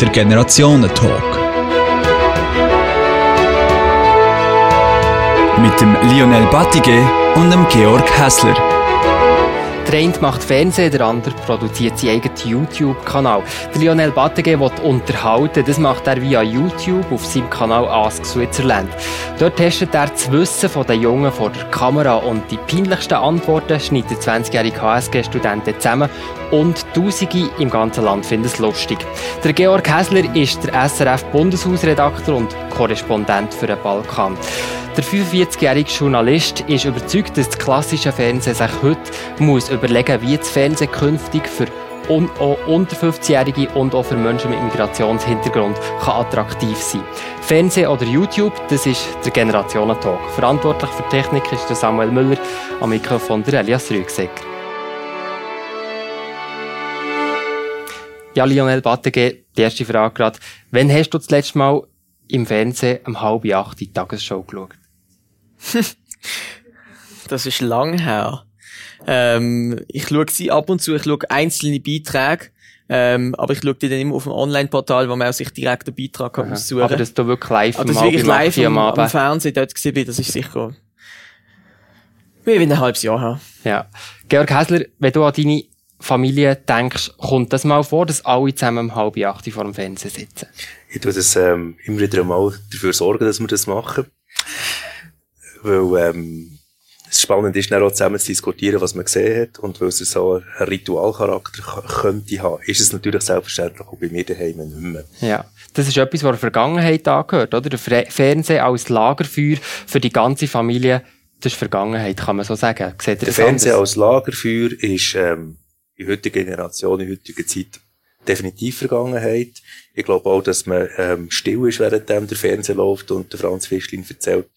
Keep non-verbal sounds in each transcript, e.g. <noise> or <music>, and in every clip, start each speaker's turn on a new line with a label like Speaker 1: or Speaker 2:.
Speaker 1: der Generationentalk. Mit dem Lionel Battige und dem Georg Hässler.
Speaker 2: Der eine macht Fernsehen, der andere produziert seinen eigenen YouTube-Kanal. Der Lionel Battige will unterhalten. Das macht er via YouTube auf seinem Kanal Ask Switzerland. Dort testet er das Wissen der Jungen vor der Kamera und die peinlichsten Antworten schneidet der 20-jährige HSG-Student zusammen und Tausende im ganzen Land finden es lustig. Der Georg Hässler ist der SRF-Bundeshausredakteur und Korrespondent für den Balkan. Der 45-jährige Journalist ist überzeugt, dass das klassische Fernsehen sich heute muss überlegen wie das Fernsehen künftig für un unter 50-Jährige und auch für Menschen mit Migrationshintergrund kann attraktiv sein. Fernsehen oder YouTube, das ist der Generationentalk. Verantwortlich für Technik ist der Samuel Müller, am Mikrofon der Elias Rügsecker. Ja, Lionel Battege, die erste Frage gerade. Wann hast du das letzte Mal im Fernsehen um halb acht die Tagesshow geschaut? <laughs>
Speaker 3: das ist lang her. Ähm, ich schaue sie ab und zu, ich schaue einzelne Beiträge, ähm, aber ich schaue die dann immer auf dem Online-Portal, wo man auch sich direkt den Beitrag kann aussuchen
Speaker 2: kann. Aber dass du wirklich live
Speaker 3: aber das wirklich live am, am, am Fernsehen dort gesehen bin, das ist sicher wie ein halbes Jahr her.
Speaker 2: Ja. Georg Häsler, wenn du an deine Familie denkst, kommt das mal vor, dass alle zusammen um halb acht vor dem Fernsehen sitzen?
Speaker 4: Ich tue das ähm, immer wieder einmal dafür sorgen, dass wir das machen. Weil ähm, es spannend ist, dann auch zusammen zu diskutieren, was man gesehen hat. Und weil es so einen Ritualcharakter könnte haben, ist es natürlich selbstverständlich auch bei mir daheim nicht mehr.
Speaker 2: Ja, das ist etwas, was der Vergangenheit angehört, oder? Der Fernsehen als Lagerfeuer für die ganze Familie, das ist Vergangenheit, kann man so sagen.
Speaker 4: Seht der Fernsehen als Lagerfeuer ist ähm, in heutiger Generation, in heutiger Zeit definitiv Vergangenheit. Ich glaube auch, dass man ähm, still ist, während der Fernseher läuft und der Franz Fischlin erzählt,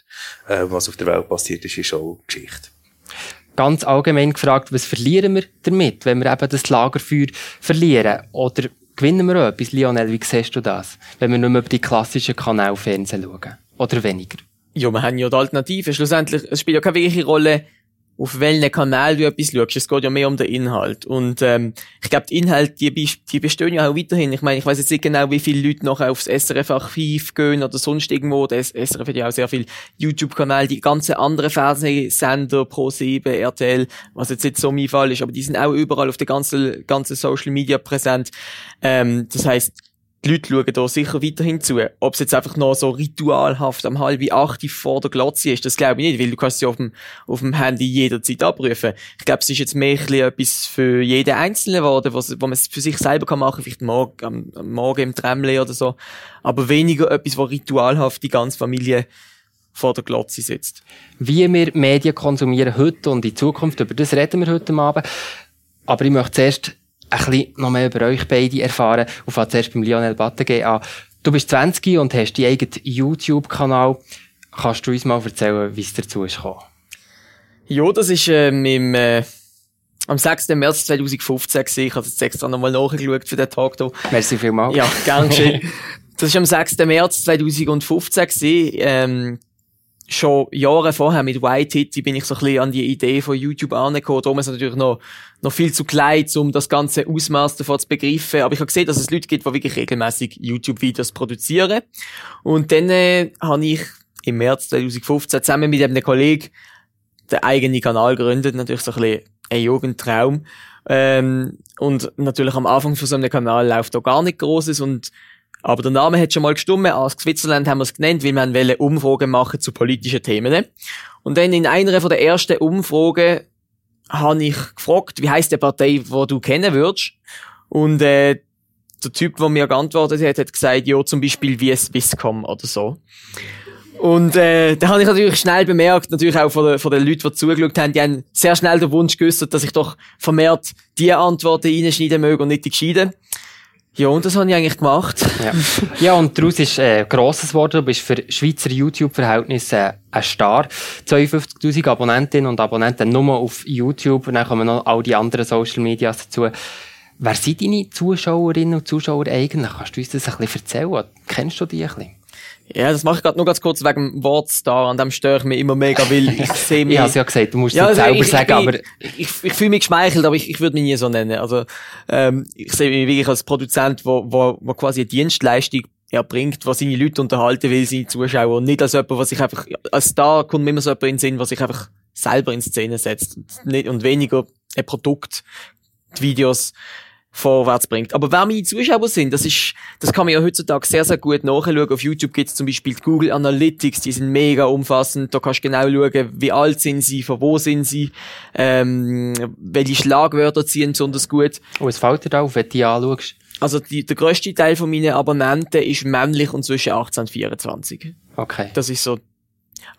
Speaker 4: äh, was auf der Welt passiert ist, ist auch Geschichte.
Speaker 2: Ganz allgemein gefragt, was verlieren wir damit, wenn wir eben das Lagerfeuer verlieren? Oder gewinnen wir auch etwas, Lionel? Wie siehst du das? Wenn wir nur mehr über die klassischen Kanäle Fernsehen schauen? Oder weniger?
Speaker 3: Ja, wir haben ja die Alternative. Schlussendlich, es spielt ja keine wirkliche Rolle, auf welchen Kanal du etwas schaust. Es geht ja mehr um den Inhalt. Und ähm, ich glaube, die Inhalte, die, die bestehen ja auch weiterhin. Ich meine, ich weiß jetzt nicht genau, wie viele Leute noch aufs SRF-Archiv gehen oder sonst irgendwo. Das SRF hat ja auch sehr viel YouTube-Kanal, die ganzen anderen Fernsehsender, Pro7, RTL, was jetzt nicht so mein Fall ist, aber die sind auch überall auf der ganzen, ganzen Social Media präsent. Ähm, das heißt die Leute schauen da sicher weiterhin zu. Ob es jetzt einfach noch so ritualhaft am halb acht vor der Glotze ist, das glaube ich nicht, weil du kannst sie auf dem, auf dem Handy jederzeit abrufen. Ich glaube, es ist jetzt mehr etwas für jeden Einzelnen geworden, was, wo man es für sich selber kann machen, vielleicht morgen, am, am Morgen im Tremle oder so. Aber weniger etwas, wo ritualhaft die ganze Familie vor der Glotze sitzt.
Speaker 2: Wie wir Medien konsumieren heute und in Zukunft, über das reden wir heute Abend. Aber ich möchte zuerst ein bisschen noch mehr über euch beide erfahren. Und fange zuerst beim Lionel Battage an. Du bist 20 und hast deinen eigenen YouTube-Kanal. Kannst du uns mal erzählen, wie es dazu ist gekommen?
Speaker 3: Ja, das ist ähm, im, äh, am 6. März 2015 gewesen. Ich habe jetzt extra nochmal nachgeschaut für den Tag hier.
Speaker 2: Merci vielmals.
Speaker 3: Ja, gern <laughs> geschehen. das ist am 6. März 2015 gewesen. Ähm, schon Jahre vorher mit White Hitty bin ich so ein bisschen an die Idee von YouTube angekommen. Darum ist es natürlich noch, noch viel zu klein, um das ganze Ausmaß davon zu begreifen. Aber ich habe gesehen, dass es Leute gibt, die wirklich regelmäßig YouTube-Videos produzieren. Und dann äh, habe ich im März 2015 zusammen mit einem Kollegen den eigenen Kanal gegründet. Natürlich so ein bisschen ein Jugendtraum. Ähm, und natürlich am Anfang von so einem Kanal läuft da gar nicht Großes und aber der Name hat schon mal gestummen. Aus Switzerland haben wir es genannt, weil wir wollen Umfragen machen zu politischen Themen. Und dann in einer von der ersten Umfragen habe ich gefragt, wie heißt die Partei, wo du kennen würdest? Und äh, der Typ, der mir geantwortet hat, hat gesagt, ja, zum Beispiel wie Swisscom oder so. Und äh, da habe ich natürlich schnell bemerkt, natürlich auch von den, von den Leuten, die zugeschaut haben, die haben sehr schnell den Wunsch geäußert, dass ich doch vermehrt die Antworten reinschneiden möge und nicht die gescheiden. Ja, und das habe ich eigentlich gemacht.
Speaker 2: Ja, ja und daraus ist äh, grosses geworden. Du bist für Schweizer YouTube-Verhältnisse äh, ein Star. 52'000 Abonnentinnen und Abonnenten nur auf YouTube. Und dann kommen noch all die anderen Social Medias dazu. Wer sind deine Zuschauerinnen und Zuschauer eigentlich? Kannst du uns das ein bisschen erzählen? Kennst du die ein bisschen?
Speaker 3: Ja, das mache ich gerade nur ganz kurz wegen dem Wortstar, an dem störe ich mich immer mega, weil ich <laughs> sehe mich...
Speaker 2: Ich habe ja gesagt, du musst
Speaker 3: Ja,
Speaker 2: es
Speaker 3: also
Speaker 2: selber
Speaker 3: ich,
Speaker 2: sagen,
Speaker 3: ich,
Speaker 2: aber
Speaker 3: ich, ich, ich fühle mich geschmeichelt, aber ich, ich würde mich nie so nennen. Also ähm, ich sehe mich wirklich als Produzent, wo, wo, wo quasi eine Dienstleistung erbringt, was seine Leute unterhalten will, seine Zuschauer, und nicht als jemand, was sich einfach, als Star kommt mir immer so jemand in den Sinn, was sich einfach selber in Szene setzt und, nicht, und weniger ein Produkt, die Videos vorwärts bringt. Aber wer meine Zuschauer sind, das ist, das kann man ja heutzutage sehr, sehr gut nachschauen. Auf YouTube gibt es zum Beispiel die Google Analytics, die sind mega umfassend. Da kannst du genau schauen, wie alt sind sie, von wo sind sie, ähm, welche Schlagwörter ziehen besonders gut.
Speaker 2: oh, es fällt dir auf, wenn du die anschaust.
Speaker 3: Also die, der grösste Teil von meinen Abonnenten ist männlich und zwischen 18 und 24.
Speaker 2: Okay.
Speaker 3: Das ist so.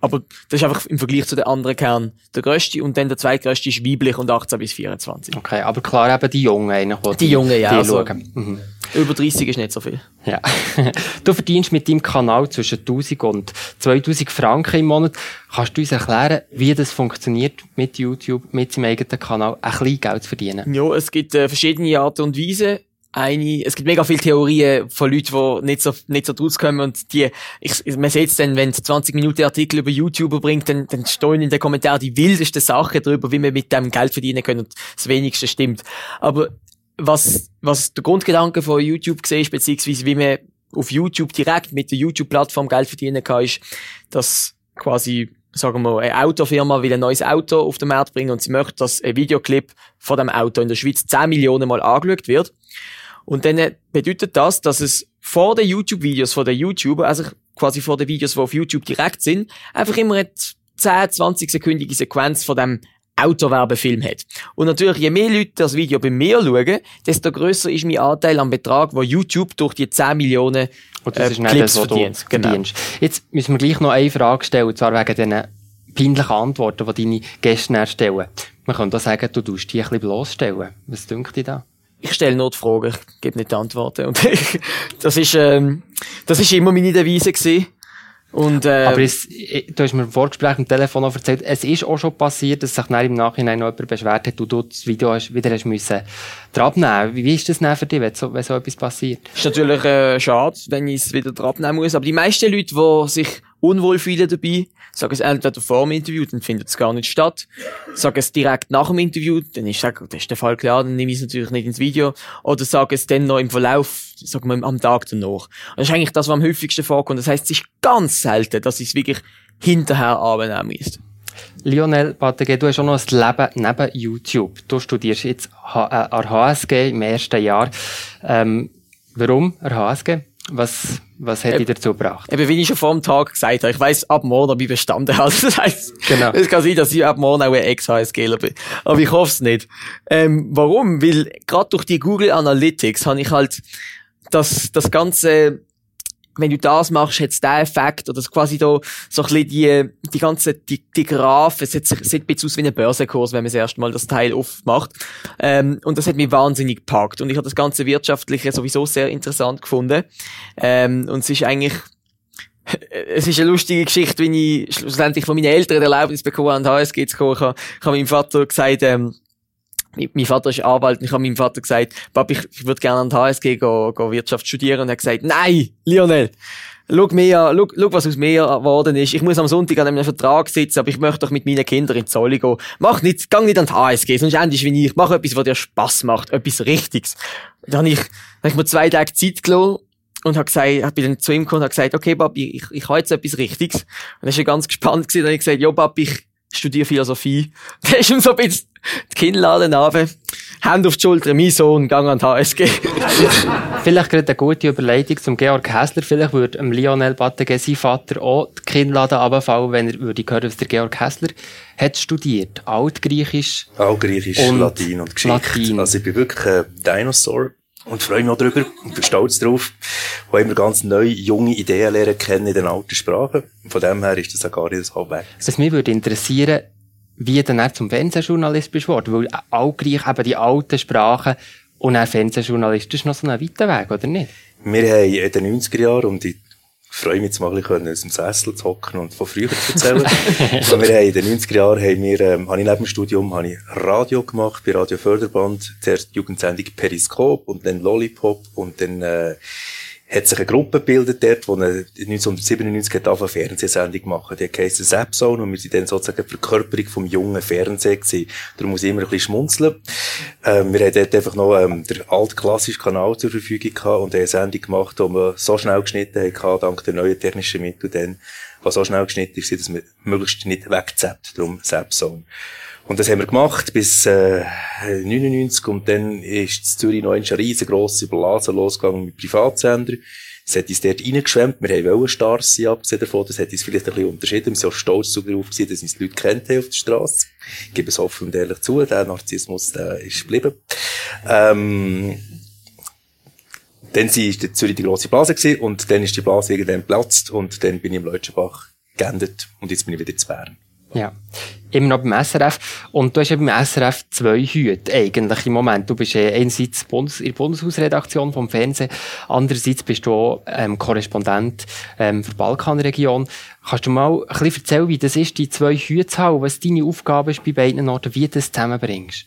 Speaker 3: Aber das ist einfach im Vergleich zu den anderen Kernen der grösste und dann der zweitgrößte ist weiblich und 18 bis 24.
Speaker 2: Okay, aber klar eben die Jungen eigentlich,
Speaker 3: Die Jungen, ja,
Speaker 2: Die
Speaker 3: also-
Speaker 2: schauen. Mhm.
Speaker 3: Über 30 ist nicht so viel.
Speaker 2: Ja. <laughs> du verdienst mit deinem Kanal zwischen 1000 und 2000 Franken im Monat. Kannst du uns erklären, wie das funktioniert mit YouTube, mit seinem eigenen Kanal, ein bisschen Geld zu verdienen?
Speaker 3: Ja, es gibt äh, verschiedene Arten und Weisen. Eine, es gibt mega viele Theorien von Leuten, die nicht so, nicht so draus kommen und die, ich, man sieht es dann, wenn es 20 Minuten Artikel über YouTuber bringt, dann, dann stehen in den Kommentaren die wildesten Sachen darüber, wie man mit dem Geld verdienen kann und das wenigste stimmt. Aber was, was der Grundgedanke von YouTube gesehen ist, beziehungsweise wie man auf YouTube direkt mit der YouTube-Plattform Geld verdienen kann, ist, dass quasi, sagen wir, eine Autofirma will ein neues Auto auf den Markt bringen und sie möchte, dass ein Videoclip von dem Auto in der Schweiz 10 Millionen Mal angeschaut wird. Und dann äh, bedeutet das, dass es vor den YouTube-Videos von den YouTuber, also quasi vor den Videos, die auf YouTube direkt sind, einfach immer eine 10, 20 sekündige Sequenz von dem Autowerbefilm hat. Und natürlich, je mehr Leute das Video bei mir schauen, desto grösser ist mein Anteil am Betrag, wo YouTube durch die 10 Millionen
Speaker 2: Und das
Speaker 3: äh,
Speaker 2: ist nicht
Speaker 3: Klicks
Speaker 2: das, was du
Speaker 3: verdient. Genau.
Speaker 2: verdienst. Jetzt müssen wir gleich noch eine Frage stellen, und zwar wegen diesen peinlichen Antworten, die deine Gäste dann stellen. Man könnte auch sagen, du tust die ein bisschen bloßstellen. Was dünkt dir da?
Speaker 3: Ich stelle nur die Fragen, ich gebe nicht die Antworten. Und <laughs> das ist, ähm, das ist immer meine Devise gewesen. Und, äh,
Speaker 2: Aber es, äh, du hast mir im Vorgespräch am Telefon auch erzählt, es ist auch schon passiert, dass sich dann im Nachhinein noch jemand beschwert hat, und du das Video hast, wieder hast müssen dran nehmen. Wie, wie ist das denn für dich, wenn so, wenn so etwas passiert?
Speaker 3: ist natürlich äh, schade, wenn ich es wieder drauf nehmen muss. Aber die meisten Leute, die sich unwohl fühlen dabei, sagen es entweder vor dem Interview, dann findet es gar nicht statt. Sagen es direkt nach dem Interview, dann ist, das ist der Fall klar, dann nehme ich es natürlich nicht ins Video. Oder sagen es dann noch im Verlauf, sagen wir am Tag danach. Das ist eigentlich das, was am häufigsten vorkommt. Das heißt, es ist ganz selten, dass ich es wirklich hinterher abnehmen muss.
Speaker 2: Lionel Patege, du hast auch noch ein Leben neben YouTube. Du studierst jetzt äh, an HSG im ersten Jahr. Ähm, warum an HSG? Was, was hat dich dazu gebracht?
Speaker 3: Eben, wie ich schon vor dem Tag gesagt habe, ich weiss ab morgen, ob ich bestanden habe. <laughs> Das heisst,
Speaker 2: Genau.
Speaker 3: es kann sein, dass ich ab morgen auch ein Ex-HSGler bin. Aber ich hoffe es nicht. Ähm, warum? Weil gerade durch die Google Analytics habe ich halt das, das ganze, wenn du das machst, hat es den Effekt, oder quasi da so ein bisschen die, die ganze, die, die Graph, es sieht, sieht ein bisschen aus wie ein Börsenkurs, wenn man das erste Mal das Teil aufmacht. Ähm, und das hat mich wahnsinnig gepackt. Und ich habe das ganze Wirtschaftliche sowieso sehr interessant gefunden. Ähm, und es ist eigentlich, <laughs> es ist eine lustige Geschichte, wie ich schlussendlich von meinen Eltern die Erlaubnis bekommen habe, an HSG zu kommen. Ich habe meinem Vater gesagt, ähm, mein Vater ist Anwalt und ich habe meinem Vater gesagt, Papa, ich, ich würde gerne an die HSG gehen, gehen Wirtschaft studieren. Und er hat gesagt, nein, Lionel, schau mir schau, schau, was aus mir geworden ist. Ich muss am Sonntag an einem Vertrag sitzen, aber ich möchte doch mit meinen Kindern in Zolli gehen. Mach nicht, gang nicht an die HSG, sonst endest wie ich. Mach etwas, was dir Spass macht, etwas Richtiges. Dann habe ich, habe ich mir zwei Tage Zeit gelassen und habe gesagt, ich bin dann zu ihm gekommen und habe gesagt, okay, Papi, ich, ich habe jetzt etwas Richtiges. Und er war ganz gespannt gewesen, dann habe ich gesagt, ja, Papi, ich studiere Philosophie. <laughs> Dann ist ihm so ein bisschen die <laughs> Kinnladen runter, Hand auf die Schulter, mein Sohn, gang an die HSG. <laughs>
Speaker 2: Vielleicht gerade eine gute Überleitung zum Georg Häsler. Vielleicht würde dem Lionel Batege sein Vater auch die Kinnladen runterfallen, wenn er würde hören, was der Georg Häsler hat studiert. Altgriechisch.
Speaker 4: Altgriechisch,
Speaker 2: Und
Speaker 4: Latein und Geschichte.
Speaker 2: Latein.
Speaker 4: Also ich bin wirklich ein Dinosaur und freue mich auch darüber und bin stolz drauf, wo immer ganz neue, junge Ideen lernen kennen in den alten Sprachen. Von dem her ist das auch gar nicht so weg.
Speaker 2: Was mich würde interessieren, wie dann zum Fernsehjournalist bist worden. Weil Altgreich eben die alten Sprachen und dann Fernsehjournalist, das ist noch so ein weiter Weg, oder nicht?
Speaker 4: Wir haben in den 90er Jahren, und ich freue mich jetzt mal ein bisschen, aus dem Sessel zu hocken und von früher zu erzählen. <laughs> also wir haben in den 90er Jahren, haben wir, ähm, habe ich neben dem Studium, habe ich Radio gemacht, bei Radio Förderband, zuerst Jugendsendung Periskop und dann Lollipop und dann, äh, hat sich eine Gruppe gebildet dort, die 1997 hat eine Fernsehsendung machen. Die heisst Zapzone und wir sind dann sozusagen die Verkörperung vom jungen Fernsehen gewesen. Darum muss ich immer ein bisschen schmunzeln. Ähm, wir haben dort einfach noch ähm, den altklassischen Kanal zur Verfügung gehabt und eine Sendung gemacht, die wir so schnell geschnitten haben, dank der neuen technischen Mittel dann, was so schnell geschnitten ist, dass wir möglichst nicht wegzappt. Darum Zapzone. Und das haben wir gemacht bis äh, 99 und dann ist in Zürich noch eine riesengroße Blase losgegangen mit Privatsender. Es hat uns dort reingeschwemmt. Wir wollen Stars sein, abgesehen davon. Das hat uns vielleicht ein bisschen unterschieden. Wir sind auch stolz darauf gewesen, dass uns die Leute kennt haben auf der Straße. Ich gebe es offen und ehrlich zu. Der Narzissmus, der ist geblieben. Ähm, dann war in Zürich die grosse Blase gewesen, und dann ist die Blase irgendwann geplatzt und dann bin ich im Leutschenbach geendet und jetzt bin ich wieder zu Bern.
Speaker 2: Ja. Immer noch beim SRF. Und du hast ja beim SRF zwei Hüte, eigentlich im Moment. Du bist einerseits Bundes in der Bundeshausredaktion vom Fernsehen, andererseits bist du auch, ähm, Korrespondent, ähm, für die Balkanregion. Kannst du mal ein bisschen erzählen, wie das ist, die zwei Hüte zu haben, was deine Aufgabe ist bei beiden Orten, wie du das zusammenbringst?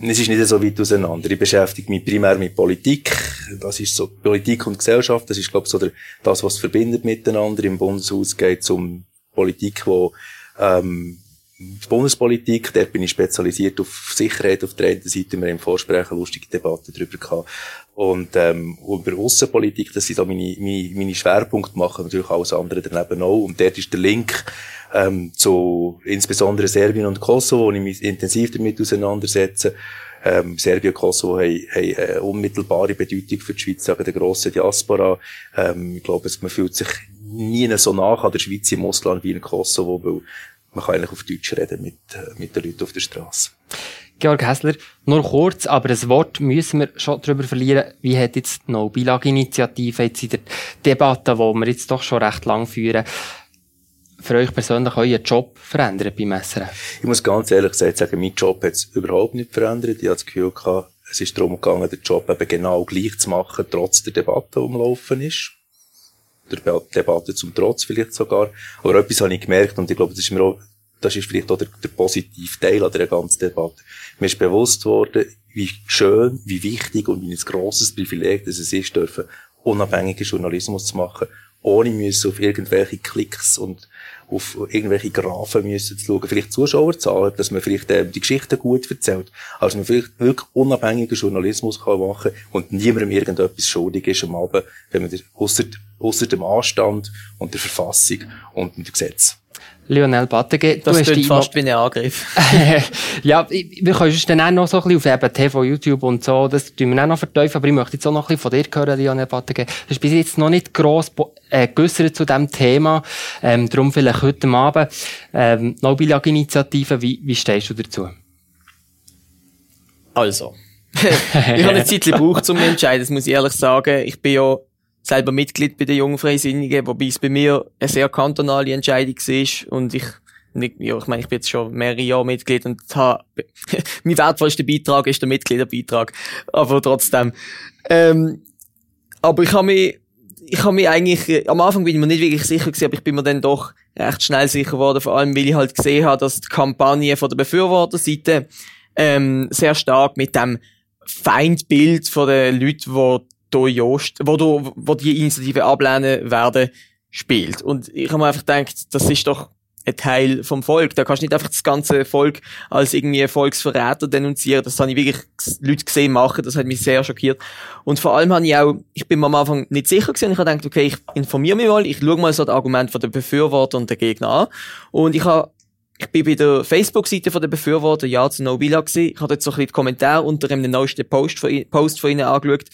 Speaker 4: Es ist nicht so weit auseinander. Ich beschäftige mich primär mit Politik. Das ist so Politik und Gesellschaft. Das ist, glaube ich, so der, das, was verbindet miteinander. Im Bundeshaus geht es um Politik, wo ähm, die Bundespolitik, dort bin ich spezialisiert auf Sicherheit auf der einen Seite. Wir haben im Vorsprechen eine lustige Debatte darüber gehabt. Und, ähm, über Außenpolitik, das sind so meine, meine, meine Schwerpunkte, machen natürlich alles andere daneben auch. Und dort ist der Link, ähm, zu, insbesondere Serbien und Kosovo, wo ich mich intensiv damit auseinandersetze. Ähm, Serbien und Kosovo haben, haben eine unmittelbare Bedeutung für die Schweiz, sagen der grossen Diaspora. Ähm, ich glaube, man fühlt sich nie so nach an der Schweiz im Ausland wie in Kosovo, weil man kann eigentlich auf Deutsch reden mit, äh, mit den Leuten auf der Straße.
Speaker 2: Georg Hessler, nur kurz, aber ein Wort müssen wir schon darüber verlieren. Wie hat jetzt die No-Bilag-Initiative jetzt in der Debatte, die wir jetzt doch schon recht lang führen, für euch persönlich euren Job verändert beim SRF?
Speaker 4: Ich muss ganz ehrlich gesagt sagen, mein Job hat es überhaupt nicht verändert. Ich habe das Gefühl gehabt, es ist darum gegangen, den Job eben genau gleich zu machen, trotz der Debatte, die umlaufen ist der Debatte zum Trotz vielleicht sogar. Aber etwas habe ich gemerkt und ich glaube, das ist mir auch, das ist vielleicht auch der, der positive Teil an der ganzen Debatte. Mir ist bewusst worden, wie schön, wie wichtig und wie ein grosses Privileg dass es ist, dürfen unabhängigen Journalismus zu machen, ohne müssen auf irgendwelche Klicks und auf irgendwelche Graphen müssen zu schauen, vielleicht Zuschauerzahlen, dass man vielleicht äh, die Geschichten gut erzählt, also man vielleicht wirklich unabhängigen Journalismus kann machen und niemandem irgendetwas schuldig ist am Abend, wenn man außer außer dem Anstand und der Verfassung und dem Gesetz.
Speaker 2: Lionel Battege,
Speaker 3: das hast fast wie ein Angriff. <laughs>
Speaker 2: ja, wir können uns dann auch noch so ein bisschen auf eben TV, YouTube und so, das tun wir auch noch vertiefen, aber ich möchte jetzt auch noch ein bisschen von dir hören, Lionel Battege. Du hast bis jetzt noch nicht gross äh, geäussert zu diesem Thema, ähm, darum vielleicht heute Abend. Ähm, No-Bilag-Initiative, wie, wie stehst du dazu?
Speaker 3: Also. <laughs> ich habe eine Zeit gebraucht, um zu entscheiden, das muss ich ehrlich sagen. Ich bin ja selber Mitglied bei den Jungfreisinnigen, wobei es bei mir eine sehr kantonale Entscheidung war und ich nicht, ja, ich meine, ich bin jetzt schon mehrere Jahre Mitglied und habe, <laughs> mein wertvollster Beitrag ist der Mitgliederbeitrag, aber trotzdem. Ähm, aber ich habe mich, ich habe mich eigentlich, äh, am Anfang bin ich mir nicht wirklich sicher gewesen, aber ich bin mir dann doch recht schnell sicher geworden, vor allem weil ich halt gesehen habe, dass die Kampagne von der Befürworterseite ähm, sehr stark mit dem Feindbild von den Leuten, die hier Jost, wo, du, wo die Initiative ablehnen werden, spielt. Und ich habe mir einfach gedacht, das ist doch ein Teil vom Volk. Da kannst du nicht einfach das ganze Volk als irgendwie Volksverräter denunzieren. Das habe ich wirklich Leute gesehen machen. Das hat mich sehr schockiert. Und vor allem habe ich auch, ich bin mir am Anfang nicht sicher gewesen. Ich habe gedacht, okay, ich informiere mich mal. Ich schaue mal so das Argument von den Befürworter und der Gegner an. Und ich habe ich bin bei der Facebook-Seite von den Befürworter Ja zu No Villa gewesen. Ich habe dort so ein bisschen die Kommentare unter dem neuesten Post von, Post von ihnen angeschaut.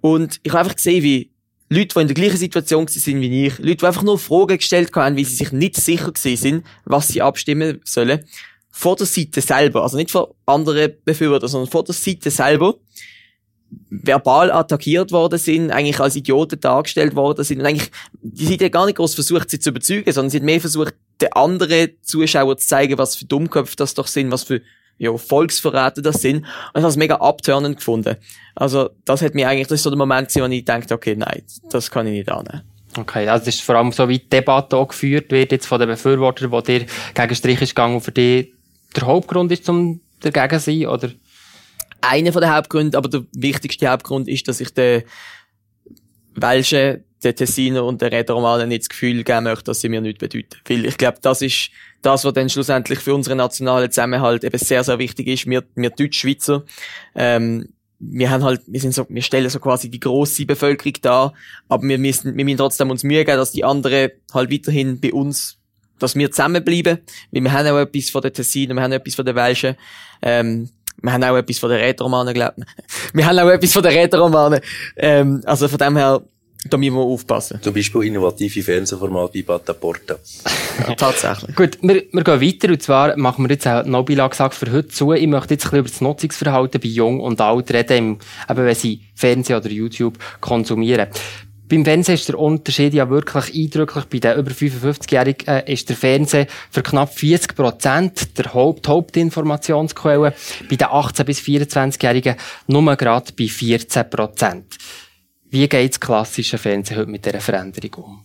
Speaker 3: Und ich habe einfach gesehen, wie Leute, die in der gleichen Situation sind wie ich, Leute, die einfach nur Fragen gestellt haben, weil sie sich nicht sicher sind, was sie abstimmen sollen, vor der Seite selber, also nicht von anderen Befürwortern, sondern vor der Seite selber, verbal attackiert worden sind, eigentlich als Idioten dargestellt worden sind und eigentlich, die Seite gar nicht groß versucht, sie zu überzeugen, sondern sie hat mehr versucht, den anderen Zuschauern zu zeigen, was für Dummköpfe das doch sind, was für ja, Volksverräter das sind. Und ich habe es mega abturnend gefunden. Also, das hat mir eigentlich, das ist so der Moment gewesen, wo ich dachte, okay, nein, das kann ich nicht annehmen.
Speaker 2: Okay, also das ist vor allem so, wie die Debatte auch geführt wird jetzt von den Befürwortern, wo dir gegen Strich ist gegangen und für dich der Hauptgrund ist, um dagegen zu sein, oder?
Speaker 3: Einer von den Hauptgründen, aber der wichtigste Hauptgrund ist, dass ich den welche der Tessiner und der Rätoromane nicht das Gefühl geben möchte, dass sie mir nichts bedeuten. Weil ich glaube, das ist das, was dann schlussendlich für unseren nationalen Zusammenhalt eben sehr, sehr wichtig ist. Wir, wir Deutschschweizer, ähm, wir haben halt, wir sind so, wir stellen so quasi die grosse Bevölkerung dar, aber wir müssen, wir müssen trotzdem uns Mühe geben, dass die anderen halt weiterhin bei uns, dass wir zusammenbleiben, weil wir haben auch etwas von den Tessinen, wir haben etwas von den Welschen, ähm, wir haben auch etwas von den Rätoromanen, glaube ich. <laughs> Wir haben auch etwas von den Rätoromanen. Ähm, also von dem her, da müssen wir aufpassen.
Speaker 4: Zum Beispiel innovative Fernsehformate wie Bata Porta.
Speaker 3: Ja, <laughs> tatsächlich.
Speaker 2: Gut, wir, wir gehen weiter und zwar machen wir jetzt auch Nobila gesagt für heute zu. Ich möchte jetzt ein bisschen über das Nutzungsverhalten bei Jung und Alt reden, eben wenn sie Fernsehen oder YouTube konsumieren. Beim Fernsehen ist der Unterschied ja wirklich eindrücklich. Bei den über 55-Jährigen äh, ist der Fernsehen für knapp 40 Prozent der Haupt Hauptinformationsquelle. Bei den 18- bis 24-Jährigen nur gerade bei 14 Prozent. Wie geht das klassische Fernsehen heute mit dieser Veränderung um?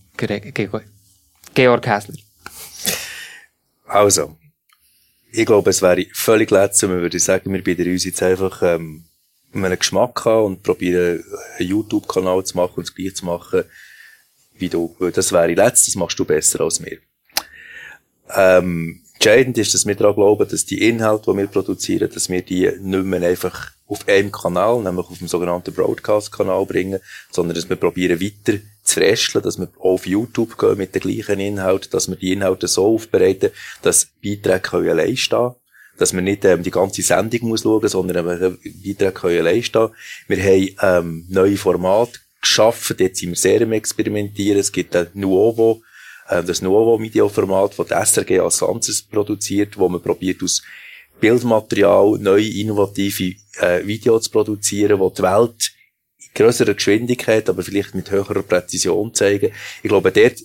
Speaker 2: Georg Häsler.
Speaker 4: Also, ich glaube, es wäre völlig letzte, wenn wir sagen, wir bieten uns jetzt einfach ähm, einen Geschmack haben und probieren, einen YouTube-Kanal zu machen und das gleiche zu machen wie du. Das wäre letztes, das machst du besser als mir. Ähm, entscheidend ist, dass wir daran glauben, dass die Inhalte, die wir produzieren, dass wir die nicht mehr einfach auf einem Kanal, nämlich auf dem sogenannten Broadcast-Kanal bringen, sondern dass wir probieren weiter zu resteln, dass wir auf YouTube gehen mit den gleichen Inhalten, dass wir die Inhalte so aufbereiten, dass Beiträge können allein stehen dass man nicht ähm, die ganze Sendung muss schauen, sondern eben Beiträge können allein stehen. Wir haben ähm, neue Formate geschaffen, dort sind wir sehr im Experimentieren. Es gibt ein Nuovo, äh, das Nuovo-Media-Format, das die SRG als Ganzes produziert, wo man probiert aus Bildmaterial neue, innovative äh, Videos zu produzieren, wo die Welt in grösserer Geschwindigkeit, aber vielleicht mit höherer Präzision zeigen. Ich glaube, dort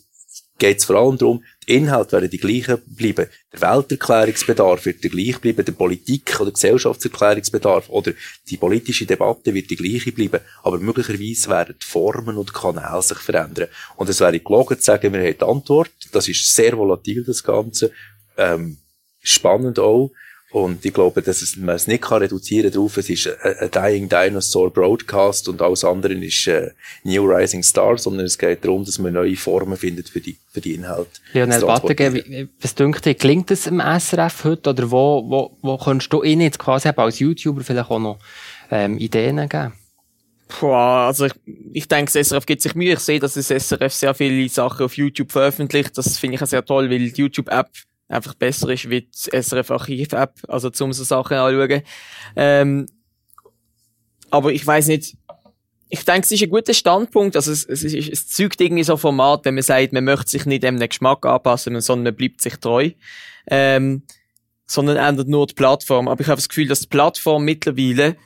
Speaker 4: geht es vor allem darum, die Inhalte werden die gleichen bleiben. Der Welterklärungsbedarf wird der gleich bleiben, der Politik- oder Gesellschaftserklärungsbedarf oder die politische Debatte wird die gleiche bleiben. Aber möglicherweise werden die Formen und Kanäle sich verändern. Und es wäre gelogen zu sagen, wir haben die Antwort. Das ist sehr volatil, das Ganze. Ähm, spannend auch. Und ich glaube, dass es, man es nicht kann reduzieren darauf, es ist ein Dying Dinosaur Broadcast und alles andere ist äh, New Rising Star, sondern es geht darum, dass man neue Formen findet für die, für die Inhalte.
Speaker 2: Lionel Battege, was denkt dir, klingt das im SRF heute oder wo, wo, wo kannst du ihnen jetzt quasi als YouTuber vielleicht auch noch ähm, Ideen geben?
Speaker 3: Boah, also ich, ich denke, das SRF gibt sich Mühe. Ich sehe, dass das SRF sehr viele Sachen auf YouTube veröffentlicht. Das finde ich auch sehr toll, weil die YouTube-App einfach besser ist wie die SRF Archiv-App, also zum so Sachen anschauen. Ähm, aber ich weiß nicht, ich denke, es ist ein guter Standpunkt, also es, es, ist, es zeugt irgendwie so Format, wenn man sagt, man möchte sich nicht dem Geschmack anpassen, sondern man bleibt sich treu, ähm, sondern ändert nur die Plattform. Aber ich habe das Gefühl, dass die Plattform mittlerweile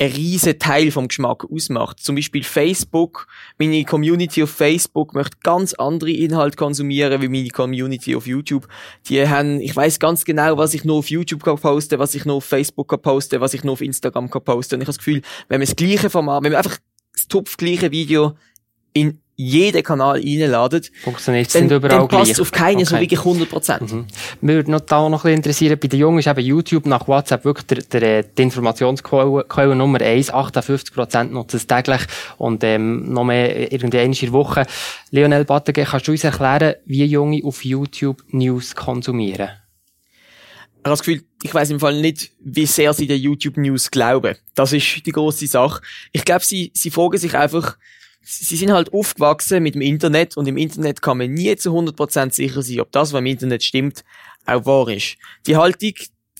Speaker 3: ein riesen Teil vom Geschmack ausmacht. Zum Beispiel Facebook. Meine Community auf Facebook möchte ganz andere Inhalte konsumieren wie meine Community auf YouTube. Die haben, ich weiß ganz genau, was ich nur auf YouTube kann posten, was ich nur auf Facebook kann posten, was ich nur auf Instagram kann posten. Und ich habe das Gefühl, wenn man das gleiche Format, wenn man einfach das topfgleiche Video in jeden Kanal reinladet,
Speaker 2: Funktioniert
Speaker 3: dann,
Speaker 2: nicht überall
Speaker 3: dann passt
Speaker 2: gleich.
Speaker 3: auf keinen so
Speaker 2: Okay.
Speaker 3: wirklich 100%.
Speaker 2: Mhm. Mich würde noch da noch ein bisschen interessieren, bei den Jungen ist eben YouTube nach WhatsApp wirklich der, der, die Informationsquelle Quelle Nummer eins. 58% nutzen es täglich und ähm, noch mehr irgendwie einmal in der Woche. Lionel Battege, kannst du uns erklären, wie Junge auf YouTube News konsumieren?
Speaker 3: Ich habe das Gefühl, ich weiß im Fall nicht, wie sehr sie den YouTube News glauben. Das ist die große Sache. Ich glaube, sie, sie fragen sich einfach, sie sind halt aufgewachsen mit dem Internet und im Internet kann man nie zu 100% sicher sein, ob das, was im Internet stimmt, auch wahr ist. Die Haltung,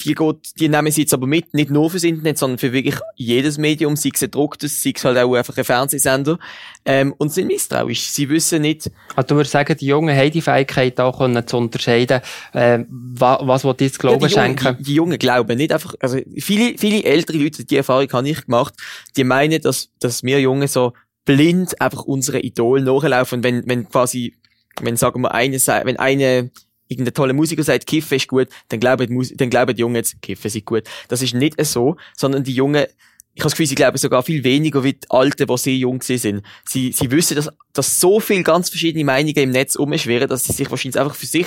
Speaker 3: die geht, die nehmen sie jetzt aber mit, nicht nur fürs Internet, sondern für wirklich jedes Medium, sei es ein gedrucktes, sei es halt auch einfach ein Fernsehsender, ähm, und sind misstrauisch. Sie wissen nicht,
Speaker 2: Also du würdest sagen, die Jungen haben die Fähigkeit, auch können zu unterscheiden, äh, was, was will jetzt Glauben
Speaker 3: Ja, die, Jungen,
Speaker 2: schenken.
Speaker 3: die, die Jungen glauben nicht einfach, also viele, viele ältere Leute, die Erfahrung habe ich gemacht, die meinen, dass, dass wir Jungen so blind einfach unsere Idol nachlaufen, wenn, wenn quasi, wenn sagen wir eine, wenn eine, irgendein toller Musiker sagt, Kiffen ist gut, dann glauben die, dann glauben die Jungen jetzt, Kiffen ist gut. Das ist nicht so, sondern die Jungen, ich habe das Gefühl, sie glauben sogar viel weniger wie die Alten, die sehr jung sind. Sie, sie wissen, dass, dass so viel ganz verschiedene Meinungen im Netz umschwirren, dass sie sich wahrscheinlich einfach für sich,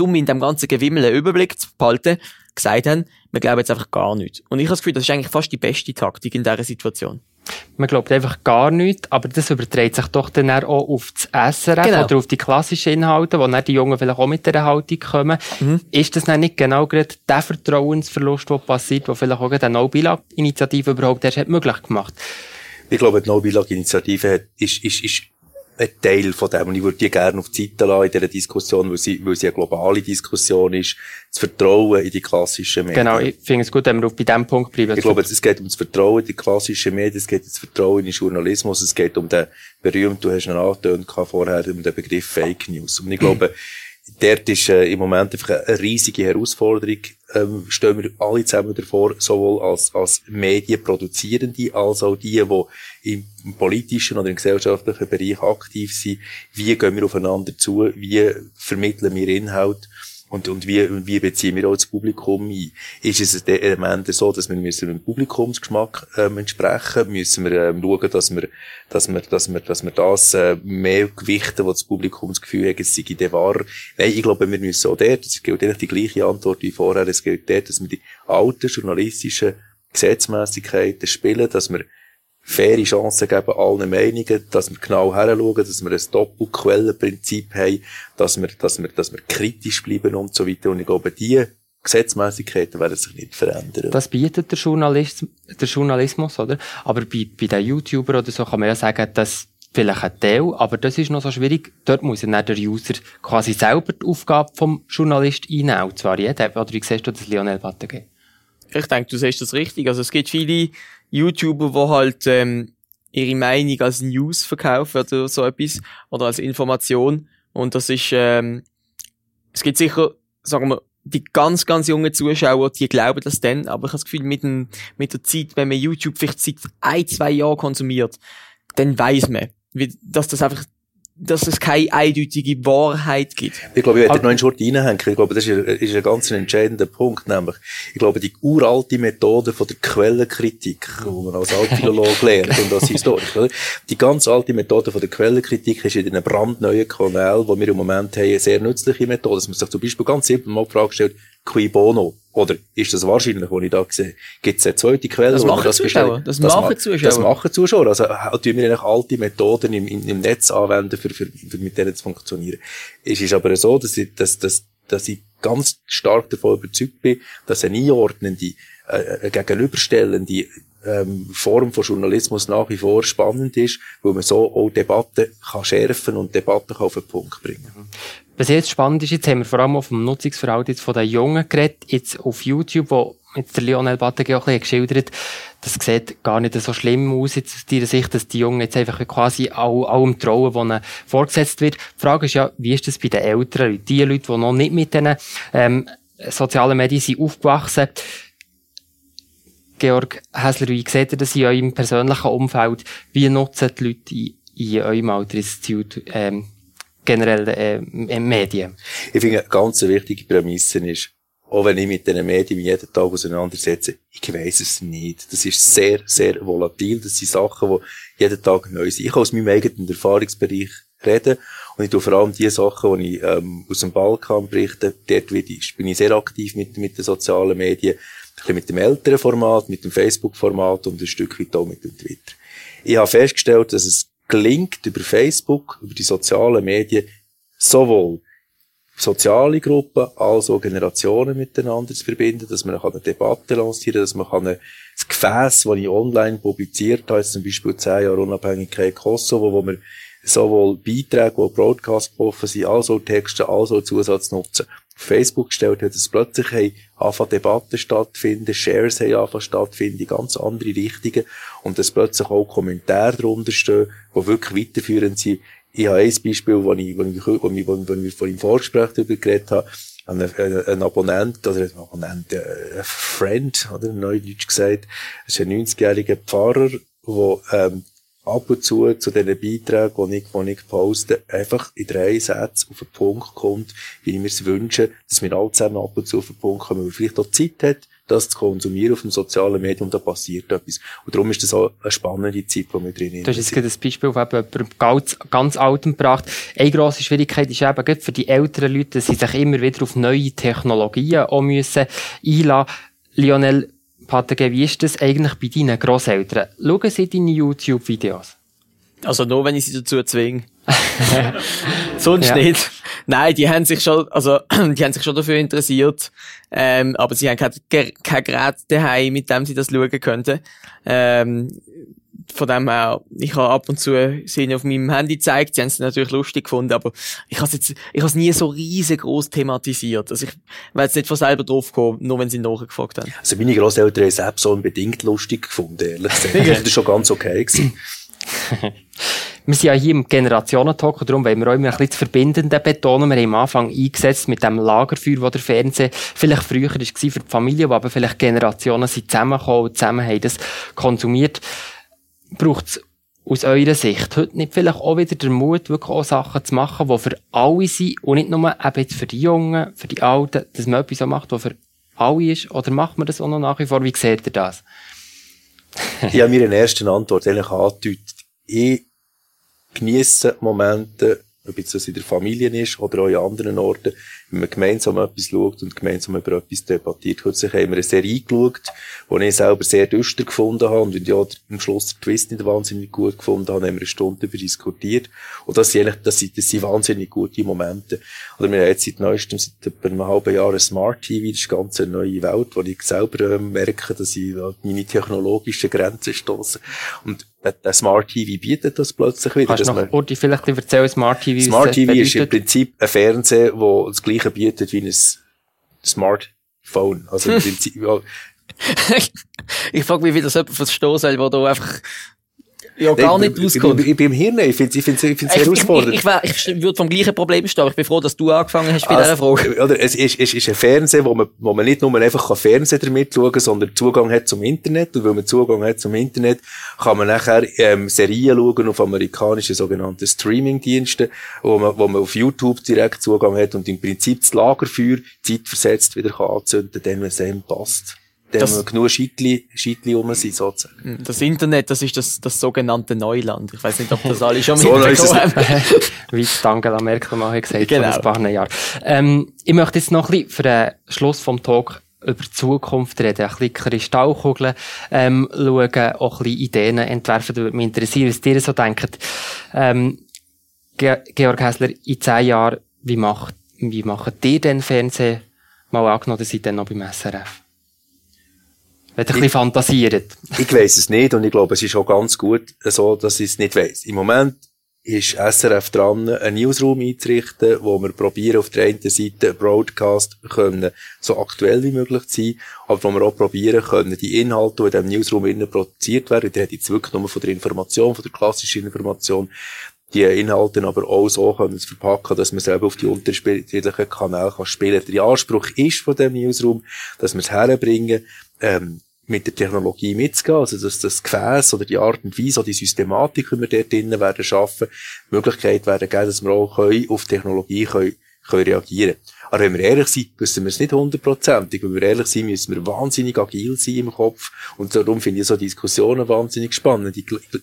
Speaker 3: um in dem ganzen Gewimmel einen Überblick zu behalten, gesagt haben, wir glauben jetzt einfach gar nicht. Und ich habe das Gefühl, das ist eigentlich fast die beste Taktik in dieser Situation.
Speaker 2: Man glaubt einfach gar nichts, aber das überträgt sich doch dann auch auf das SRF
Speaker 3: Genau.
Speaker 2: oder auf die klassischen Inhalte, wo dann die Jungen vielleicht auch mit dieser Haltung kommen.
Speaker 3: Mhm.
Speaker 2: Ist das dann nicht genau gerade der Vertrauensverlust, der passiert, der vielleicht auch eine No-Bilag-Initiative überhaupt erst hat möglich gemacht?
Speaker 4: Ich glaube, die No-Bilag-Initiative hat- ist, ist, ist ein Teil von dem. Und ich würde die gerne auf die Seite lassen in dieser Diskussion, weil sie, weil sie eine globale Diskussion ist. Das Vertrauen in die klassischen Medien.
Speaker 2: Genau, ich finde es gut, wenn wir bei diesem Punkt bleiben.
Speaker 4: Ich glaube, es geht um das Vertrauen in die klassischen Medien, es geht um das Vertrauen in den Journalismus, es geht um den berühmten, du hast ihn angetönt vorher, um den Begriff Fake News. Und ich glaube, dort ist äh, im Moment einfach eine riesige Herausforderung, ähm, stehen wir alle zusammen davor, sowohl als, als Medienproduzierende, als auch die, die im politischen oder im gesellschaftlichen Bereich aktiv sind. Wie gehen wir aufeinander zu? Wie vermitteln wir Inhalt? Und, und wie, wie beziehen wir auch das Publikum ein? Ist es ein Element so, dass wir müssen dem Publikumsgeschmack ähm, entsprechen müssen? wir ähm, schauen, dass wir, dass wir, dass wir, dass wir das äh, mehr gewichten, was das Publikum das Gefühl hat, es sei wahr. Nein, ich glaube, wir müssen auch dort, es gilt eigentlich die gleiche Antwort wie vorher, es gilt dort, dass wir die alten journalistischen Gesetzmäßigkeiten spielen, dass wir faire Chancen geben allen Meinungen, dass wir genau heranschauen, dass wir ein Doppelquellenprinzip haben, dass wir, dass wir, dass wir kritisch bleiben und so weiter. Und ich glaube, die Gesetzmäßigkeiten werden sich nicht verändern.
Speaker 2: Das bietet der, Journalist, der Journalismus, oder? Aber bei, bei den YouTubern oder so kann man ja sagen, dass vielleicht ein Teil, aber das ist noch so schwierig. Dort muss ja dann der User quasi selber die Aufgabe vom Journalist einnehmen. Und zwar jeder. Oder wie siehst du das, Lionel Battege?
Speaker 3: Ich denke, du siehst das richtig. Also es gibt viele YouTuber, die halt ähm, ihre Meinung als News verkaufen oder so etwas oder als Information. Und das ist, ähm, es gibt sicher, sagen wir, die ganz, ganz jungen Zuschauer, die glauben das dann, aber ich habe das Gefühl, mit, dem, mit der Zeit, wenn man YouTube vielleicht seit ein, zwei Jahren konsumiert, dann weiß man, wie, dass das einfach, dass es keine eindeutige Wahrheit gibt.
Speaker 4: Ich glaube, ich werde noch einen Schritt reinhängen. Ich glaube, das ist ein, ist ein ganz entscheidender Punkt, nämlich, ich glaube, die uralte Methode von der Quellenkritik, die man als Altphilologe <laughs> lernt und als Historiker, oder? die ganz alte Methode von der Quellenkritik ist in einem brandneuen Kanal, wo wir im Moment haben, eine sehr nützliche Methode, dass man sich zum Beispiel ganz simpel mal die Frage stellt, qui bono? Oder ist das wahrscheinlich, was ich da sehe? Gibt es eine zweite Quelle?
Speaker 3: Das machen Zuschauer.
Speaker 4: bestellt?
Speaker 3: Das
Speaker 4: ma-
Speaker 3: machen Zuschauer.
Speaker 4: Das machen Zuschauer. Also, äh, tun wir eigentlich alte Methoden im, im, im Netz anwenden, für, für, für mit denen zu funktionieren. Es ist aber so, dass ich, dass, dass, dass ich ganz stark davon überzeugt bin, dass eine einordnende, äh, eine gegenüberstellende ähm, Form von Journalismus nach wie vor spannend ist, weil man so auch Debatten kann schärfen und Debatten kann auf den Punkt bringen.
Speaker 2: Was jetzt spannend ist, jetzt haben wir vor allem auf dem Nutzungsverhalten von den Jungen geredet, jetzt auf YouTube, wo jetzt der Lionel Battege auch ein bisschen geschildert das sieht gar nicht so schlimm aus, jetzt aus deiner Sicht, dass die Jungen jetzt einfach quasi all, allem trauen, was ihnen vorgesetzt wird. Die Frage ist ja, wie ist das bei den älteren Leuten, die Leute, die noch nicht mit diesen ähm, sozialen Medien sind aufgewachsen Georg Häsler, wie seht ihr das in eurem persönlichen Umfeld? Wie nutzen die Leute in, in eurem Alter jetzt die, ähm, generell äh, Medien?
Speaker 4: Ich finde, eine ganz wichtige Prämisse ist, auch wenn ich mit diesen Medien jeden Tag auseinandersetze, ich weiss es nicht. Das ist sehr, sehr volatil. Das sind Sachen, die jeden Tag neu sind. Ich kann aus meinem eigenen Erfahrungsbereich reden und ich tue vor allem die Sachen, die ich ähm, aus dem Balkan berichte, dort ich, bin ich sehr aktiv mit, mit den sozialen Medien, ein bisschen mit dem älteren Format, mit dem Facebook-Format und ein Stück weit auch mit dem Twitter. Ich habe festgestellt, dass es gelingt, über Facebook, über die sozialen Medien, sowohl soziale Gruppen als auch Generationen miteinander zu verbinden, dass man eine Debatte lancieren kann, dass man kann das Gefäß, das ich online publiziert habe, zum Beispiel 10 Jahre Unabhängigkeit Kosovo, wo wir sowohl Beiträge, die Broadcast getroffen sind, als auch Texte, als auch Zusatz nutzen. Facebook gestellt hat, dass plötzlich haben anfangen Debatten stattfinden, Shares haben anfangen stattfinden, in ganz andere Richtungen, und dass plötzlich auch Kommentare darunter stehen, die wirklich weiterführend sind. Ich habe ein Beispiel, wo ich, wo ich, wo ich, wo ich, vor im Vorgespräch darüber geredet habe, ein, ein, ein Abonnent, oder ein Abonnent, äh, ein Friend, oder, neudeutsch gesagt, das ist ein 90-jähriger Pfarrer, der, ähm, ab und zu zu diesen Beiträgen, die ich, die ich poste, einfach in drei Sätzen auf den Punkt kommt, wie ich mir es wünsche, dass wir alle zusammen ab und zu auf den Punkt kommen, weil man vielleicht auch Zeit hat, das zu konsumieren auf dem sozialen Medium, da passiert etwas. Und darum ist das auch eine spannende Zeit, wo wir drin
Speaker 2: Du hast jetzt gerade ein Beispiel auf jemandem ganz, ganz Altem gebracht. Eine grosse Schwierigkeit ist eben gerade für die älteren Leute, dass sie sich immer wieder auf neue Technologien auch müssen einlassen. Lionel Patage, wie ist das eigentlich bei deinen Grosseltern? Schauen sie deine YouTube-Videos?
Speaker 3: Also nur, wenn ich sie dazu zwinge. <laughs> Sonst
Speaker 2: Ja.
Speaker 3: nicht. Nein, die haben sich schon, also, <clears throat> die haben sich schon dafür interessiert. Ähm, aber sie haben kein, kein Gerät daheim, mit dem sie das schauen könnten. Ähm, von dem her, ich habe ab und zu sie ihnen auf meinem Handy gezeigt, sie haben es natürlich lustig gefunden, aber ich habe jetzt, ich habe es nie so riesengroß thematisiert. Also ich wäre jetzt nicht von selber drauf gekommen, nur wenn sie nachgefragt haben.
Speaker 4: Also meine Grosseltern haben es selbst so unbedingt lustig gefunden, ehrlich gesagt. Das war schon ganz okay. Gewesen. <laughs>
Speaker 2: Wir sind ja hier im Generationentalk und darum wollen wir auch immer ein bisschen das Verbindende betonen. Wir haben am Anfang eingesetzt mit dem Lagerfeuer, wo der Fernseher vielleicht früher war für die Familie, wo aber vielleicht Generationen sind zusammengekommen und zusammen haben das konsumiert. Braucht es aus eurer Sicht heute nicht vielleicht auch wieder den Mut, wirklich auch Sachen zu machen, die für alle sind und nicht nur eben für die Jungen, für die Alten, dass man etwas macht, was für alle ist? Oder macht man das auch noch nach wie vor? Wie seht ihr das?
Speaker 4: Ich habe mir in der ersten Antwort eigentlich angedeutet, ich genieße Momente, ob das in der Familie ist oder auch in anderen Orten, wenn man gemeinsam etwas schaut und gemeinsam über etwas debattiert. Kürzlich haben wir eine Serie geschaut, die ich selber sehr düster gefunden habe und ja, am Schluss den Twist nicht wahnsinnig gut gefunden habe, haben wir eine Stunde darüber diskutiert. Und das sind eigentlich, das sind, das sind wahnsinnig gute Momente. Oder wir haben jetzt seit neuestem, seit etwa einem halben Jahr ein Smart TV, das ist eine ganz neue Welt, wo ich selber ähm, merke, dass ich an meine technologischen Grenzen stoße. Und der- Smart TV bietet das plötzlich wieder.
Speaker 2: Kannst du noch Urti vielleicht erzählen, Smart TV,
Speaker 4: Smart TV ist im? Prinzip ein Fernseher, der das gleiche bietet wie ein Smartphone. Also im <laughs> Prinzip, ja,
Speaker 3: ich frage mich, wie das jemand verstehen soll, der da einfach, ja, gar nicht
Speaker 4: ich-
Speaker 3: auskommt.
Speaker 4: Ich, ich bin im Hirn, ich finde es ich find's, ich find's sehr
Speaker 3: Ich, ich,
Speaker 4: herausfordernd.
Speaker 3: ich, ich würde vom gleichen Problem stehen. Ich bin froh, dass du angefangen hast bei dieser
Speaker 4: Also,
Speaker 3: Frage.
Speaker 4: Oder, es ist, es ist ein Fernseher, wo man, wo man nicht nur einfach kann Fernsehen damit schauen kann, sondern Zugang hat zum Internet. Und weil man Zugang hat zum Internet, kann man nachher, ähm, Serien schauen auf amerikanischen sogenannten Streaming-Diensten, wo man, wo man auf YouTube direkt Zugang hat und im Prinzip das Lagerfeuer zeitversetzt wieder kann anzünden, dann, wenn es einem passt. Dann,
Speaker 3: Das-
Speaker 4: genug Scheitli, Scheitli rum sind, sozusagen.
Speaker 3: Das Internet, das ist das, das sogenannte Neuland. Ich weiß nicht, ob das alle schon <laughs>
Speaker 4: So
Speaker 3: mitbekommen haben. <laughs>
Speaker 2: Wie es Angela Merkel mal hat gesagt
Speaker 3: Genau.
Speaker 2: vor ein paar Jahren. Ähm, ich möchte jetzt noch ein bisschen für den Schluss vom Talk über die Zukunft reden, ein bisschen Kristallkugeln ähm, schauen, auch ein bisschen Ideen entwerfen. Da würde mich interessieren, was ihr so denkt. Ähm, Ge Georg Hässler, in zehn Jahren, wie macht, wie macht ihr denn Fernsehen? Mal angenommen, ihr seid dann noch beim SRF. Wenn ihr ein bisschen fantasiert.
Speaker 4: Ich weiss es nicht und ich glaube, es ist auch ganz gut so, dass ich es nicht weiss. Im Moment ist SRF dran, einen Newsroom einzurichten, wo wir probieren, auf der einen Seite Broadcast können, so aktuell wie möglich zu sein, aber wo wir auch probieren können, die Inhalte, die in diesem Newsroom innen produziert werden, die hat jetzt wirklich nur von der Information, von der klassischen Information, die Inhalte aber auch so können verpacken, dass man selber auf die unterschiedlichen Kanäle kann spielen. Der Anspruch ist von dem Newsroom, dass wir es herbringen, ähm, mit der Technologie mitzugehen, also dass das Gefäß oder die Art und Weise oder die Systematik, die wir dort drinnen werden schaffen, die Möglichkeit werden geben, dass wir auch können, auf Technologie können, können reagieren. Aber wenn wir ehrlich sind, wissen wir es nicht hundertprozentig. Wenn wir ehrlich sind, müssen wir wahnsinnig agil sein im Kopf. Und darum finde ich so Diskussionen wahnsinnig spannend. Ich, ich,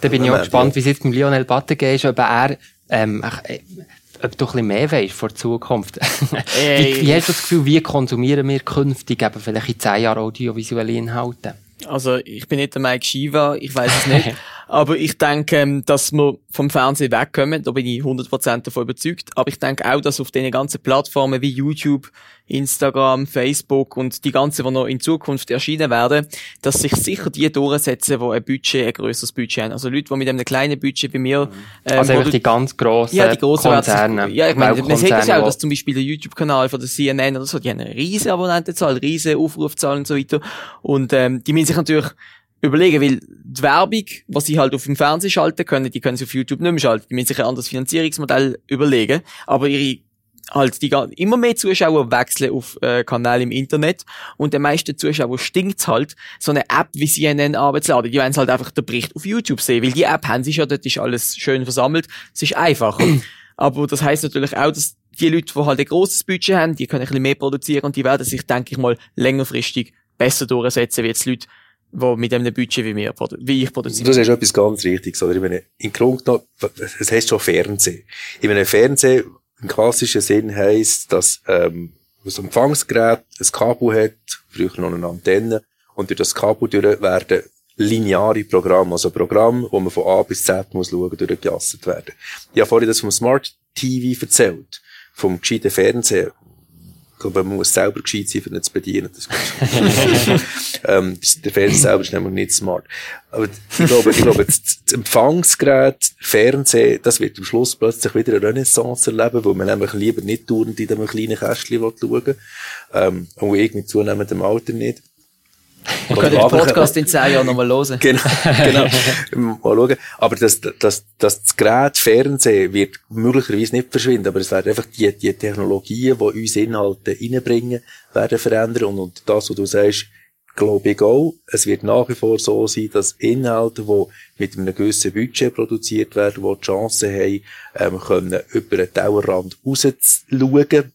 Speaker 2: Da bin ich auch gespannt, wie es jetzt mit Lionel Battige ist, ob er, ähm, äh, ob du ein bisschen mehr weißt vor der Zukunft. <laughs> Wie, wie hast du das Gefühl, wie konsumieren wir künftig eben vielleicht in zehn Jahren audiovisuelle Inhalte?
Speaker 3: Also, ich bin nicht der Mike Shiva, ich weiß es nicht. <laughs> Aber ich denke, ähm, dass wir vom Fernsehen wegkommen, da bin ich 100% davon überzeugt. Aber ich denke auch, dass auf den ganzen Plattformen wie YouTube, Instagram, Facebook und die ganzen, die noch in Zukunft erscheinen werden, dass sich sicher die durchsetzen, die ein Budget, ein grösseres Budget haben. Also Leute, die mit einem kleinen Budget bei mir, ähm,
Speaker 2: Also einfach die ganz grossen
Speaker 3: ja, die grossen
Speaker 2: Konzerne.
Speaker 3: Ja, ich meine, man sieht das ja auch, dass zum Beispiel der YouTube-Kanal von der CNN oder so, die haben eine riesige Abonnentenzahl, riesige Aufrufzahlen und so weiter. Und ähm, die müssen sich natürlich überlegen, weil die Werbung, was sie halt auf dem Fernsehen schalten können, die können sie auf YouTube nicht mehr schalten. Die müssen sich ein anderes Finanzierungsmodell überlegen. Aber ihre halt die immer mehr Zuschauer wechseln auf äh, Kanäle im Internet und den meisten Zuschauer stinkt's halt, so eine App wie CNN abzuladen. Die wollen halt einfach den Bericht auf YouTube sehen, weil die App haben sie schon, dort ist alles schön versammelt. Es ist einfacher. <clears throat> Aber das heißt natürlich auch, dass die Leute, die halt ein grosses Budget haben, die können ein bisschen mehr produzieren und die werden sich, denke ich mal, längerfristig besser durchsetzen, wie jetzt Leute, die mit einem Budget wie mir, wie ich produziere.
Speaker 4: Du sagst etwas ganz Richtiges, oder? Ich meine, in Grund genommen, es heißt schon Fernsehen. Ich meine, Fernsehen im klassischen Sinn heisst, dass, ähm, das Empfangsgerät ein Kabel hat, früher noch eine Antenne, Und durch das Kabel durch werden lineare Programme, also Programme, wo man von A bis Z muss schauen, durchgejasset werden. Ich habe vorhin das vom Smart TV erzählt, vom gescheiten Fernseher. Ich glaube, man muss selber gescheit sein, um ihn zu bedienen. Das <laughs> ähm, der Fernseher selber ist nämlich nicht smart. Aber ich glaube, ich glaube, das, das Empfangsgerät, Fernsehen, das wird am Schluss plötzlich wieder eine Renaissance erleben, wo man nämlich lieber nicht dauernd in einem kleinen Kästchen schauen will. Ähm, und ich mit zunehmendem Alter nicht.
Speaker 3: Wir können den Podcast in zehn Jahren nochmal hören. <laughs>
Speaker 4: Genau, genau. Mal schauen. Aber das, das, das, das Gerät Fernsehen wird möglicherweise nicht verschwinden, aber es werden einfach die, die Technologien, die uns Inhalte reinbringen, werden verändern. Und, und das, was du sagst, glaube ich auch. Es wird nach wie vor so sein, dass Inhalte, die mit einem gewissen Budget produziert werden, die die Chance haben, ähm, können über den Tellerrand rauszuschauen,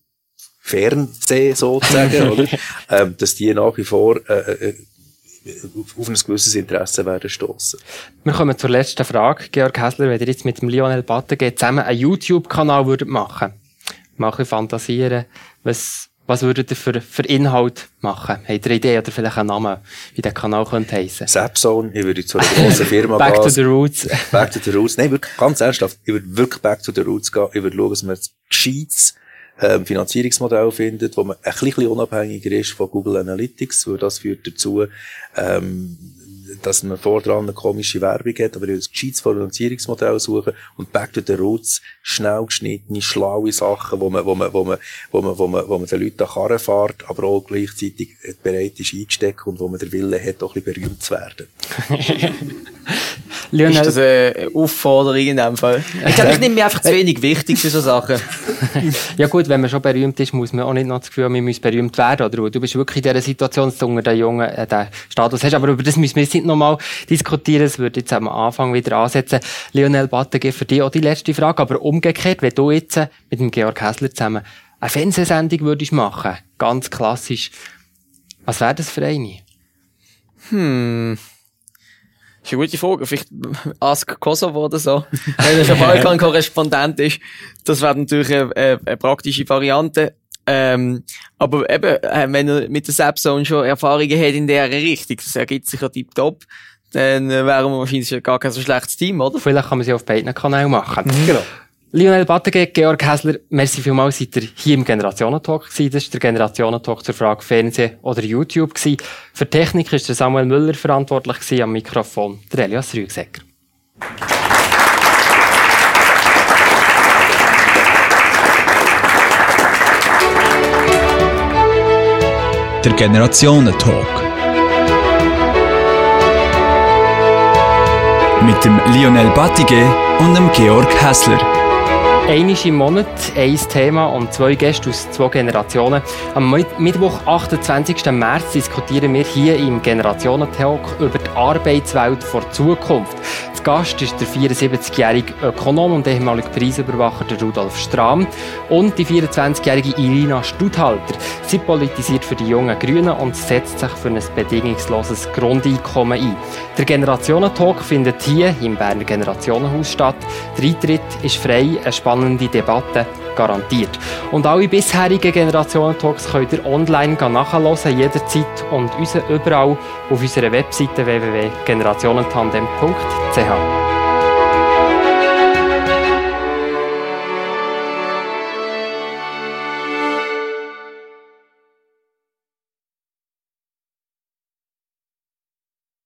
Speaker 4: Fernsehen sozusagen, <laughs> oder? Ähm, dass die nach wie vor äh, äh, auf ein gewisses Interesse werden stoßen.
Speaker 2: Wir kommen zur letzten Frage. Georg Hässler, wenn ihr jetzt mit dem Lionel Battenge zusammen einen YouTube-Kanal würdet machen, mache ich fantasieren, was, was würdet ihr für, für Inhalt machen? Habt ihr eine Idee oder vielleicht einen Namen, wie der Kanal könnte heissen?
Speaker 4: Zapzone, ich würde zu einer grossen Firma <laughs>
Speaker 2: back
Speaker 4: gehen.
Speaker 2: to the roots.
Speaker 4: back to the roots. Nein, wirklich, ganz ernsthaft. Ich würde wirklich back to the roots gehen. Ich würde schauen, dass man ein gescheites ähm, Finanzierungsmodell findet, wo man ein bisschen unabhängiger ist von Google Analytics, weil das führt dazu, ähm, dass man vordran eine komische Werbung hat, aber ich will ein gescheites Finanzierungsmodell suchen und back to the roots, schnell geschnittene, schlaue Sachen, wo man, wo man, wo man, wo man, wo man, wo man den Leuten an Karren fährt, aber auch gleichzeitig bereit ist einzustecken und wo man den Willen hat, auch ein bisschen berühmt zu werden. <laughs>
Speaker 3: Lionel. Ist das eine Aufforderung in dem Fall? Ich glaube, ich nehme mir einfach zu wenig wichtig für so Sachen. <laughs>
Speaker 2: ja gut, wenn man schon berühmt ist, muss man auch nicht noch das Gefühl haben, man muss berühmt werden, oder? Du bist wirklich in dieser Situation, dass du unter den Jungen äh, den Status hast. Aber über das müssen wir jetzt nicht nochmal diskutieren. Das würde jetzt am Anfang wieder ansetzen. Lionel Battege, für dich auch die letzte Frage. Aber umgekehrt, wenn du jetzt mit dem Georg Hässler zusammen eine Fernsehsendung würdest machen, ganz klassisch, was wäre das für eine?
Speaker 3: Hm. Das ist eine gute Frage. Vielleicht Ask Kosovo oder so. Wenn er schon Balkan-Korrespondent ist. Das wäre natürlich eine, eine, eine praktische Variante. Ähm, aber eben, äh, wenn er mit der Sapzone schon Erfahrungen hat in dieser Richtung, das ergibt sich ja tiptop, dann äh, wären wir wahrscheinlich gar kein so schlechtes Team, oder?
Speaker 2: Vielleicht kann man sie auf beiden Kanälen machen.
Speaker 3: Mhm. Genau.
Speaker 2: Lionel Battege, Georg Hässler, merci vielmals, seid ihr hier im Generationentalk gewesen. Das ist der Generationentalk zur Frage Fernsehen oder YouTube gewesen. Für Technik ist der Samuel Müller verantwortlich gewesen, am Mikrofon der Elias Rügsecker.
Speaker 1: Der Generationentalk. Mit dem Lionel Battige und dem Georg Hässler.
Speaker 2: Einisch im Monat, ein Thema und zwei Gäste aus zwei Generationen. Am Mittwoch, 28. März, diskutieren wir hier im Generationentalk über die Arbeitswelt vor Zukunft. Zu Gast ist der 74-jährige Ökonom und ehemalige Preisüberwacher Rudolf Strahm und die 24-jährige Irina Studhalter. Sie politisiert für die jungen Grünen und setzt sich für ein bedingungsloses Grundeinkommen ein. Der Generationentalk findet hier im Berner Generationenhaus statt. Der Eintritt ist frei, eine spannende Debatte garantiert. Und alle bisherigen Generationentalks könnt ihr online nachhören, jederzeit und überall auf unserer Webseite www.generationentandem.ch.